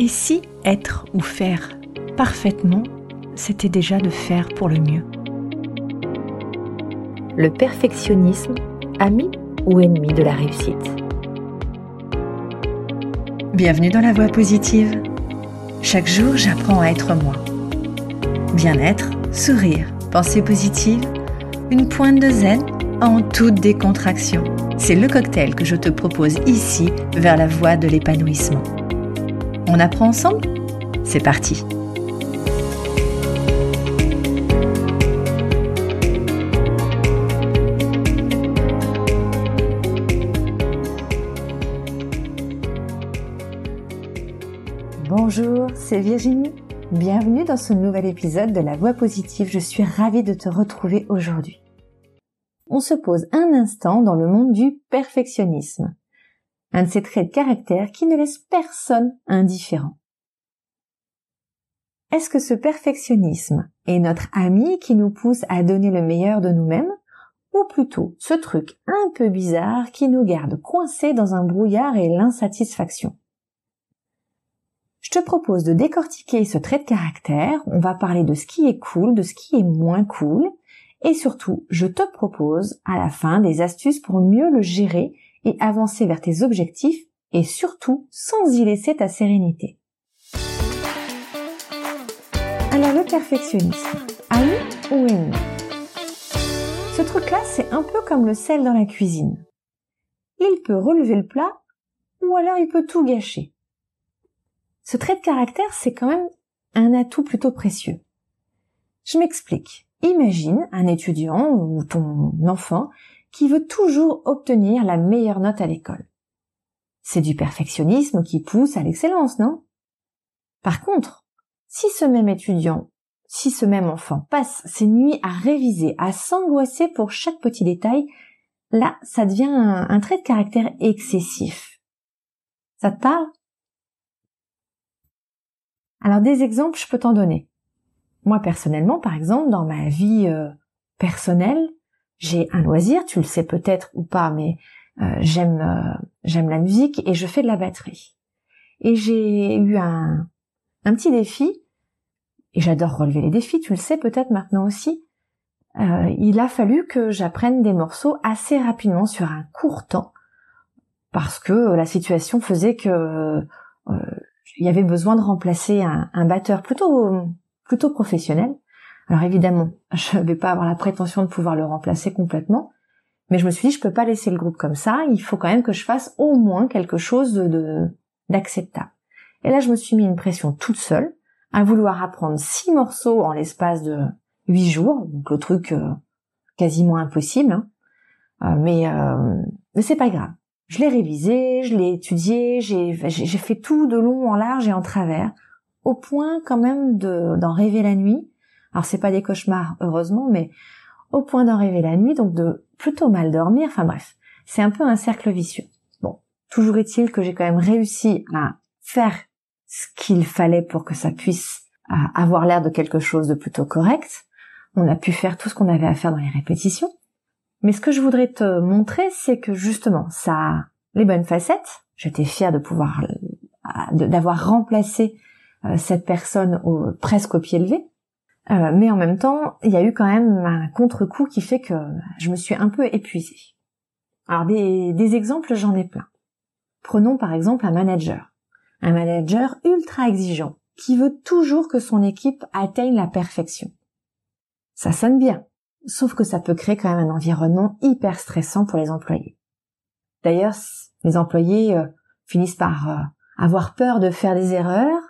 Et si être ou faire parfaitement, c'était déjà de faire pour le mieux? Le perfectionnisme, ami ou ennemi de la réussite? Bienvenue dans la voie positive. Chaque jour, j'apprends à être moi. Bien-être, sourire, pensée positive, une pointe de zen en toute décontraction. C'est le cocktail que je te propose ici vers la voie de l'épanouissement. On apprend ensemble? C'est parti Bonjour, c'est Virginie. Bienvenue dans ce nouvel épisode de La Voix positive. Je suis ravie de te retrouver aujourd'hui. On se pose un instant dans le monde du perfectionnisme. Un de ces traits de caractère qui ne laisse personne indifférent. Est-ce que ce perfectionnisme est notre ami qui nous pousse à donner le meilleur de nous-mêmes ou plutôt ce truc un peu bizarre qui nous garde coincés dans un brouillard et l'insatisfaction? Je te propose de décortiquer ce trait de caractère, on va parler de ce qui est cool, de ce qui est moins cool, et surtout, je te propose à la fin des astuces pour mieux le gérer et avancer vers tes objectifs, et surtout sans y laisser ta sérénité. Alors le perfectionnisme, ami ou ennemi Ce truc-là, c'est un peu comme le sel dans la cuisine. Il peut relever le plat, ou alors il peut tout gâcher. Ce trait de caractère, c'est quand même un atout plutôt précieux. Je m'explique. Imagine un étudiant ou ton enfant qui veut toujours obtenir la meilleure note à l'école. C'est du perfectionnisme qui pousse à l'excellence, non? Par contre, si ce même étudiant, si ce même enfant passe ses nuits à réviser, à s'angoisser pour chaque petit détail, là, ça devient un, trait de caractère excessif. Ça te parle? Alors des exemples, je peux t'en donner. Moi personnellement, par exemple, dans ma vie euh, personnelle, j'ai un loisir, tu le sais peut-être ou pas, mais euh, j'aime euh, j'aime la musique et je fais de la batterie. Et j'ai eu un un petit défi et j'adore relever les défis, tu le sais peut-être maintenant aussi. il a fallu que j'apprenne des morceaux assez rapidement sur un court temps parce que la situation faisait que il y avait besoin de remplacer un, batteur plutôt plutôt professionnel. Alors évidemment, je ne vais pas avoir la prétention de pouvoir le remplacer complètement, mais je me suis dit je peux pas laisser le groupe comme ça, il faut quand même que je fasse au moins quelque chose de d'acceptable. Et là, je me suis mis une pression toute seule à vouloir apprendre six morceaux en l'espace de huit jours, donc le truc euh, quasiment impossible. Hein. Euh, mais euh, mais c'est pas grave. Je l'ai révisé, je l'ai étudié, j'ai fait tout de long en large et en travers, au point quand même d'en rêver la nuit. Alors c'est pas des cauchemars heureusement, mais au point d'en rêver la nuit, donc de plutôt mal dormir. Enfin bref, c'est un peu un cercle vicieux. Bon, toujours est-il que j'ai quand même réussi à faire ce qu'il fallait pour que ça puisse euh, avoir l'air de quelque chose de plutôt correct. On a pu faire tout ce qu'on avait à faire dans les répétitions. Mais ce que je voudrais te montrer, c'est que justement, ça a les bonnes facettes. J'étais fière de pouvoir, euh, d'avoir remplacé euh, cette personne presque au pied levé. Euh, mais en même temps, il y a eu quand même un contre-coup qui fait que je me suis un peu épuisée. Alors des, exemples, j'en ai plein. Prenons par exemple un manager. Un manager ultra exigeant, qui veut toujours que son équipe atteigne la perfection. Ça sonne bien, sauf que ça peut créer quand même un environnement hyper stressant pour les employés. D'ailleurs, les employés euh, finissent par euh, avoir peur de faire des erreurs,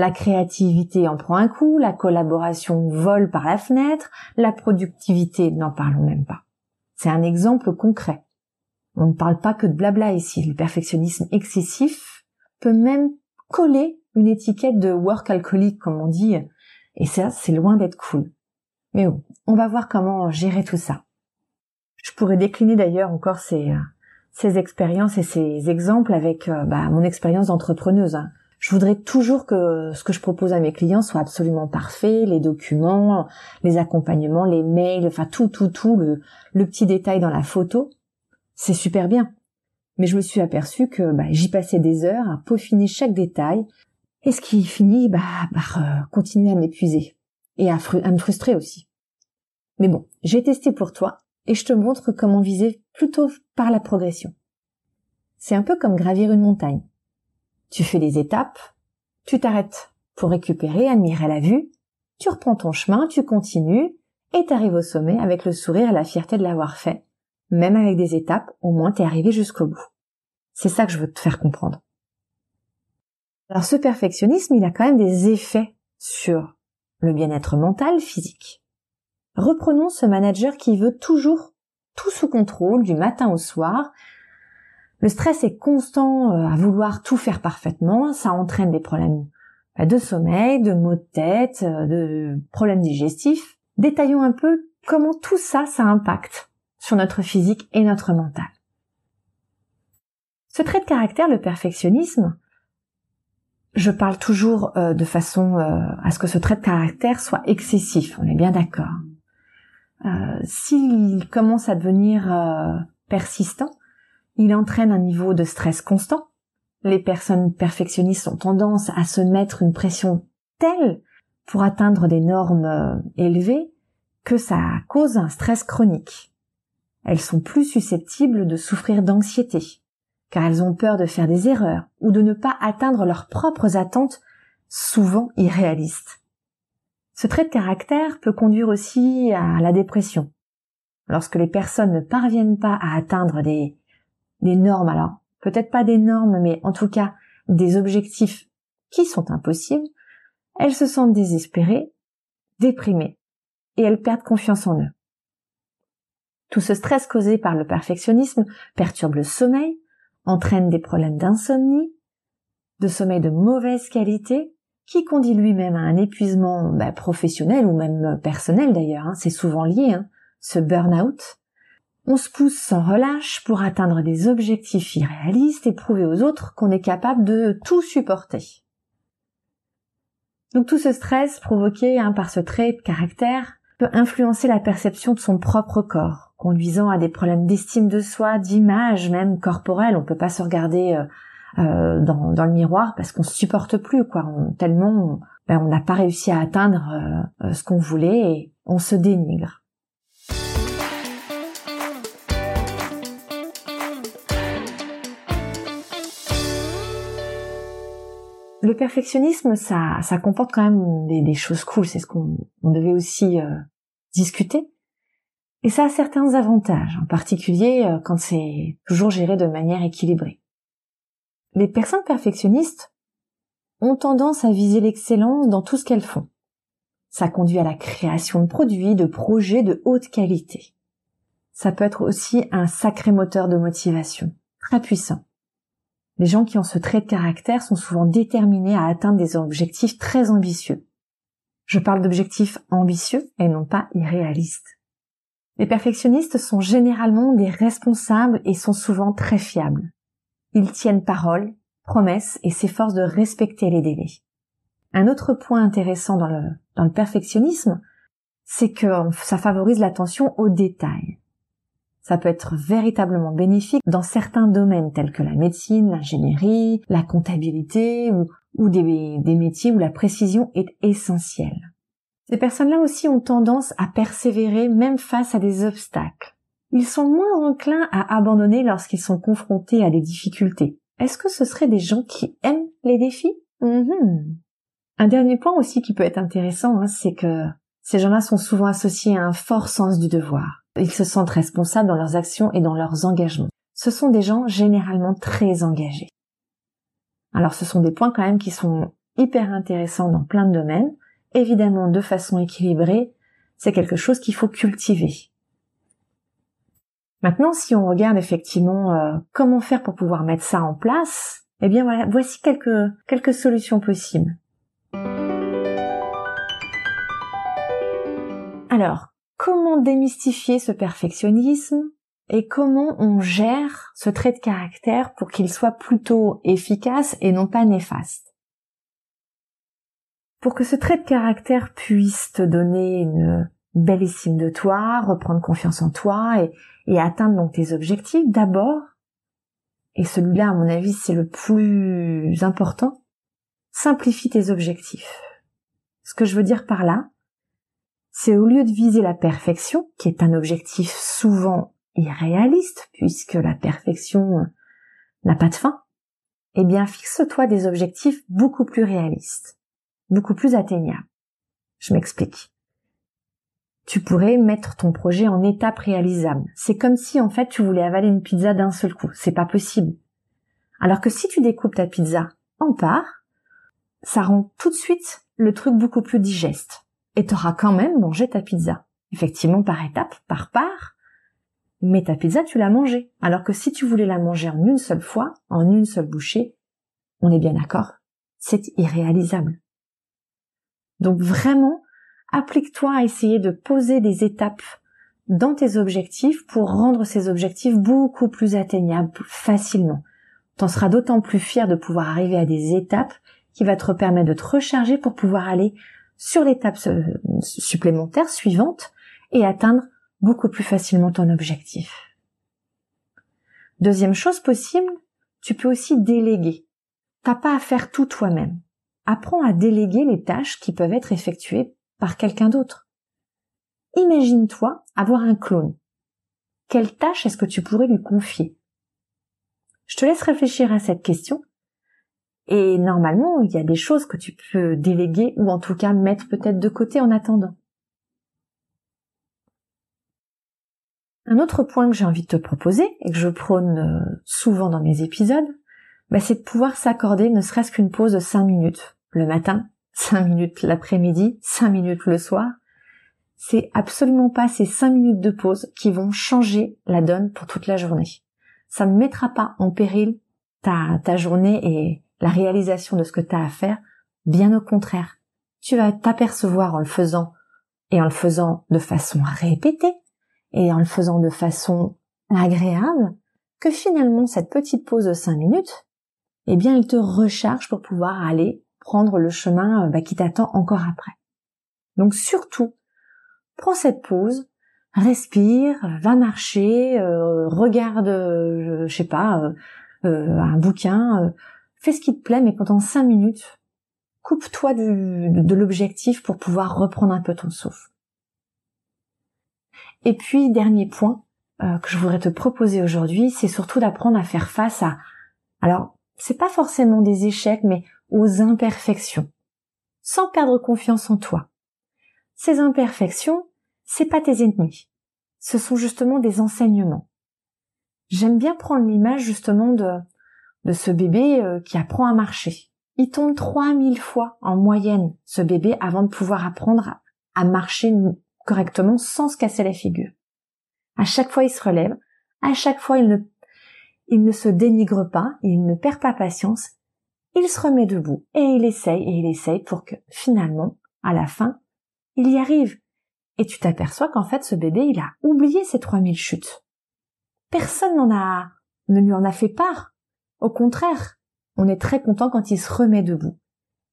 la créativité en prend un coup, la collaboration vole par la fenêtre, la productivité, n'en parlons même pas. C'est un exemple concret. On ne parle pas que de blabla ici. Le perfectionnisme excessif peut même coller une étiquette de work alcoolique, comme on dit, et ça, c'est loin d'être cool. Mais bon, on va voir comment gérer tout ça. Je pourrais décliner d'ailleurs encore ces, euh, ces expériences et ces exemples avec euh, bah, mon expérience d'entrepreneuse. Hein. Je voudrais toujours que ce que je propose à mes clients soit absolument parfait, les documents, les accompagnements, les mails, enfin tout, tout, tout, le, petit détail dans la photo. C'est super bien. Mais je me suis aperçue que bah, j'y passais des heures à peaufiner chaque détail, Et ce qui finit bah, par euh, continuer à m'épuiser et à me frustrer aussi. Mais bon, j'ai testé pour toi et je te montre comment viser plutôt par la progression. C'est un peu comme gravir une montagne. Tu fais des étapes, tu t'arrêtes pour récupérer, admirer la vue, tu reprends ton chemin, tu continues, et t'arrives au sommet avec le sourire et la fierté de l'avoir fait. Même avec des étapes, au moins t'es arrivé jusqu'au bout. C'est ça que je veux te faire comprendre. Alors ce perfectionnisme, il a quand même des effets sur le bien-être mental, physique. Reprenons ce manager qui veut toujours tout sous contrôle du matin au soir. Le stress est constant euh, à vouloir tout faire parfaitement, ça entraîne des problèmes bah, de sommeil, de maux de tête, euh, de problèmes digestifs. Détaillons un peu comment tout ça, ça impacte sur notre physique et notre mental. Ce trait de caractère, le perfectionnisme, je parle toujours euh, de façon à ce que ce trait de caractère soit excessif, on est bien d'accord. S'il commence à devenir persistant, il entraîne un niveau de stress constant. Les personnes perfectionnistes ont tendance à se mettre une pression telle pour atteindre des normes euh, élevées que ça cause un stress chronique. Elles sont plus susceptibles de souffrir d'anxiété, car elles ont peur de faire des erreurs ou de ne pas atteindre leurs propres attentes, souvent irréalistes. Ce trait de caractère peut conduire aussi à la dépression. Lorsque les personnes ne parviennent pas à atteindre des, des normes, alors peut-être pas des normes, mais en tout cas des objectifs qui sont impossibles, elles se sentent désespérées, déprimées, et elles perdent confiance en eux. Tout ce stress causé par le perfectionnisme perturbe le sommeil, entraîne des problèmes d'insomnie, de sommeil de mauvaise qualité, qui conduit lui-même à un épuisement bah, professionnel ou même personnel d'ailleurs, hein, c'est souvent lié, hein, ce burn-out. On se pousse sans relâche pour atteindre des objectifs irréalistes et prouver aux autres qu'on est capable de tout supporter. Donc tout ce stress provoqué hein, par ce trait de caractère peut influencer la perception de son propre corps, conduisant à des problèmes d'estime de soi, d'image même corporelle. On peut pas se regarder euh, euh, dans, le miroir parce qu'on se supporte plus quoi. tellement ben, on n'a pas réussi à atteindre euh, ce qu'on voulait et on se dénigre. Le perfectionnisme, ça, ça comporte quand même des, des choses cool. C'est ce qu'on devait aussi discuter. Et ça a certains avantages, en particulier quand c'est toujours géré de manière équilibrée. Les personnes perfectionnistes ont tendance à viser l'excellence dans tout ce qu'elles font. Ça conduit à la création de produits, de projets de haute qualité. Ça peut être aussi un sacré moteur de motivation, très puissant. Les gens qui ont ce trait de caractère sont souvent déterminés à atteindre des objectifs très ambitieux. Je parle d'objectifs ambitieux et non pas irréalistes. Les perfectionnistes sont généralement des responsables et sont souvent très fiables. Ils tiennent parole, promesses et s'efforcent de respecter les délais. Un autre point intéressant dans le, dans le perfectionnisme, c'est que ça favorise l'attention aux détails. Ça peut être véritablement bénéfique dans certains domaines tels que la médecine, l'ingénierie, la comptabilité ou, des, métiers où la précision est essentielle. Ces personnes-là aussi ont tendance à persévérer même face à des obstacles. Ils sont moins enclins à abandonner lorsqu'ils sont confrontés à des difficultés. Est-ce que ce seraient des gens qui aiment les défis? Mm-hmm. Un dernier point aussi qui peut être intéressant, hein, c'est que ces gens-là sont souvent associés à un fort sens du devoir. Ils se sentent responsables dans leurs actions et dans leurs engagements. Ce sont des gens généralement très engagés. Alors ce sont des points quand même qui sont hyper intéressants dans plein de domaines. Évidemment de façon équilibrée, c'est quelque chose qu'il faut cultiver. Maintenant, si on regarde effectivement euh, comment faire pour pouvoir mettre ça en place, eh bien voilà, voici quelques, quelques solutions possibles. Alors, comment démystifier ce perfectionnisme et comment on gère ce trait de caractère pour qu'il soit plutôt efficace et non pas néfaste Pour que ce trait de caractère puisse te donner une belle estime de toi, reprendre confiance en toi et, atteindre donc tes objectifs d'abord, et celui-là à mon avis c'est le plus important, simplifie tes objectifs. Ce que je veux dire par là, c'est au lieu de viser la perfection, qui est un objectif souvent irréaliste, puisque la perfection n'a pas de fin, eh bien fixe-toi des objectifs beaucoup plus réalistes, beaucoup plus atteignables. Je m'explique. Tu pourrais mettre ton projet en étapes réalisables. C'est comme si en fait tu voulais avaler une pizza d'un seul coup. C'est pas possible. Alors que si tu découpes ta pizza en parts, ça rend tout de suite le truc beaucoup plus digeste. Et t'auras quand même mangé ta pizza. Effectivement par étapes, par part, mais ta pizza tu l'as mangée. Alors que si tu voulais la manger en une seule fois, en une seule bouchée, on est bien d'accord, c'est irréalisable. Donc vraiment, applique-toi à essayer de poser des étapes dans tes objectifs pour rendre ces objectifs beaucoup plus atteignables facilement. T'en seras d'autant plus fier de pouvoir arriver à des étapes qui va te permettre de te recharger pour pouvoir aller sur l'étape euh, supplémentaire suivante et atteindre beaucoup plus facilement ton objectif. Deuxième chose possible, tu peux aussi déléguer. T'as pas à faire tout toi-même. Apprends à déléguer les tâches qui peuvent être effectuées par quelqu'un d'autre. Imagine-toi avoir un clone. Quelle tâche est-ce que tu pourrais lui confier? Je te laisse réfléchir à cette question. Et normalement, il y a des choses que tu peux déléguer ou en tout cas mettre peut-être de côté en attendant. Un autre point que j'ai envie de te proposer et que je prône euh, souvent dans mes épisodes, bah, c'est de pouvoir s'accorder ne serait-ce qu'une pause de 5 minutes le matin, 5 minutes l'après-midi, 5 minutes le soir. C'est absolument pas ces 5 minutes de pause qui vont changer la donne pour toute la journée. Ça ne mettra pas en péril ta, ta journée et la réalisation de ce que tu as à faire. Bien au contraire, tu vas t'apercevoir en le faisant et en le faisant de façon répétée et en le faisant de façon agréable, que finalement cette petite pause de 5 minutes, eh bien elle te recharge pour pouvoir aller prendre le chemin euh, bah, qui t'attend encore après. Donc surtout, prends cette pause, respire, va marcher, euh, regarde, euh, je sais pas, un bouquin, fais ce qui te plaît, mais pendant 5 minutes, coupe-toi de l'objectif pour pouvoir reprendre un peu ton souffle. Et puis, dernier point euh, que je voudrais te proposer aujourd'hui, c'est surtout d'apprendre à faire face à, alors, c'est pas forcément des échecs, mais aux imperfections, sans perdre confiance en toi. Ces imperfections, c'est pas tes ennemis. Ce sont justement des enseignements. J'aime bien prendre l'image justement de, de ce bébé euh, qui apprend à marcher. Il tombe 3000 fois en moyenne, ce bébé, avant de pouvoir apprendre à marcher correctement sans se casser la figure. À chaque fois, il se relève. À chaque fois, il ne, il ne se dénigre pas, il ne perd pas patience. Il se remet debout et il essaye et il essaye pour que finalement, à la fin, il y arrive. Et tu t'aperçois qu'en fait, ce bébé, il a oublié ses 3000 chutes. Personne n'en a, ne lui en a fait part. Au contraire, on est très content quand il se remet debout.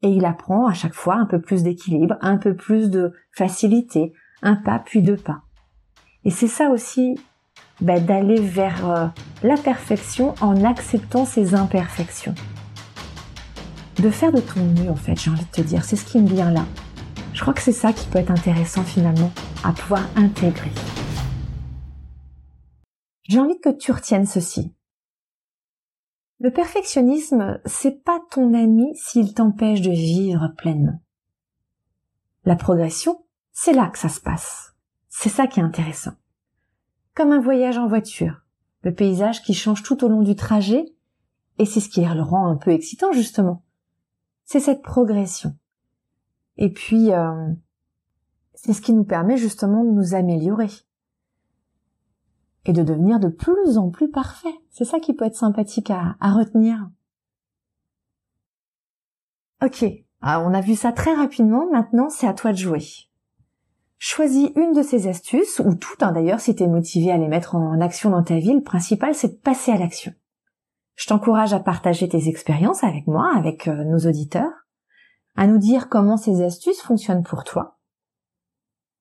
Et il apprend à chaque fois un peu plus d'équilibre, un peu plus de facilité, un pas puis deux pas. Et c'est ça aussi ben, d'aller vers euh, la perfection en acceptant ses imperfections. De faire de ton mieux en fait, j'ai envie de te dire, c'est ce qui me vient là. Je crois que c'est ça qui peut être intéressant finalement à pouvoir intégrer. J'ai envie que tu retiennes ceci. Le perfectionnisme, c'est pas ton ami s'il t'empêche de vivre pleinement. La progression, c'est là que ça se passe. C'est ça qui est intéressant. Comme un voyage en voiture, le paysage qui change tout au long du trajet, et c'est ce qui le rend un peu excitant justement. C'est cette progression. Et puis, euh, c'est ce qui nous permet justement de nous améliorer et de devenir de plus en plus parfait. C'est ça qui peut être sympathique à, retenir. Ok, ah, on a vu ça très rapidement, maintenant c'est à toi de jouer. Choisis une de ces astuces, ou toutes hein, d'ailleurs si tu es motivé à les mettre en action dans ta vie, le principal c'est de passer à l'action. Je t'encourage à partager tes expériences avec moi, avec euh, nos auditeurs, à nous dire comment ces astuces fonctionnent pour toi.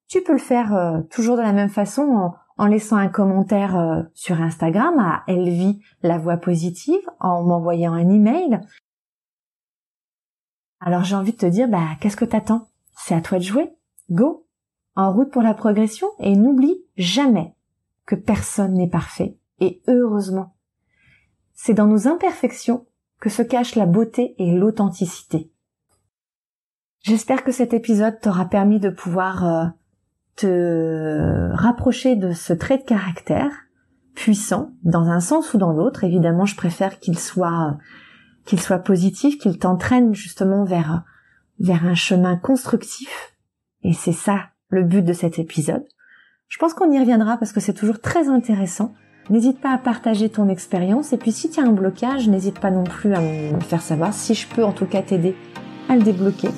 Tu peux le faire euh, toujours de la même façon en, en laissant un commentaire euh, sur Instagram à Elvie la voix positive, en m'envoyant un email Alors j'ai envie de te dire, bah qu'est-ce que t'attends? C'est à toi de jouer. Go En route pour la progression et n'oublie jamais que personne n'est parfait. Et heureusement. C'est dans nos imperfections que se cache la beauté et l'authenticité. J'espère que cet épisode t'aura permis de pouvoir euh, te rapprocher de ce trait de caractère puissant dans un sens ou dans l'autre. Évidemment, je préfère qu'il soit qu'il soit positif, qu'il t'entraîne justement vers vers un chemin constructif. Et c'est ça le but de cet épisode. Je pense qu'on y reviendra parce que c'est toujours très intéressant. N'hésite pas à partager ton expérience et puis si tu as un blocage, n'hésite pas non plus à me faire savoir si je peux en tout cas t'aider à le débloquer.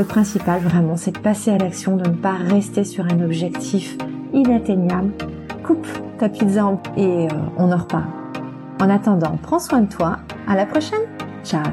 Le principal vraiment, c'est de passer à l'action, de ne pas rester sur un objectif inatteignable. Coupe ta pizza et euh, on en reparle. En attendant, prends soin de toi. À la prochaine. Ciao.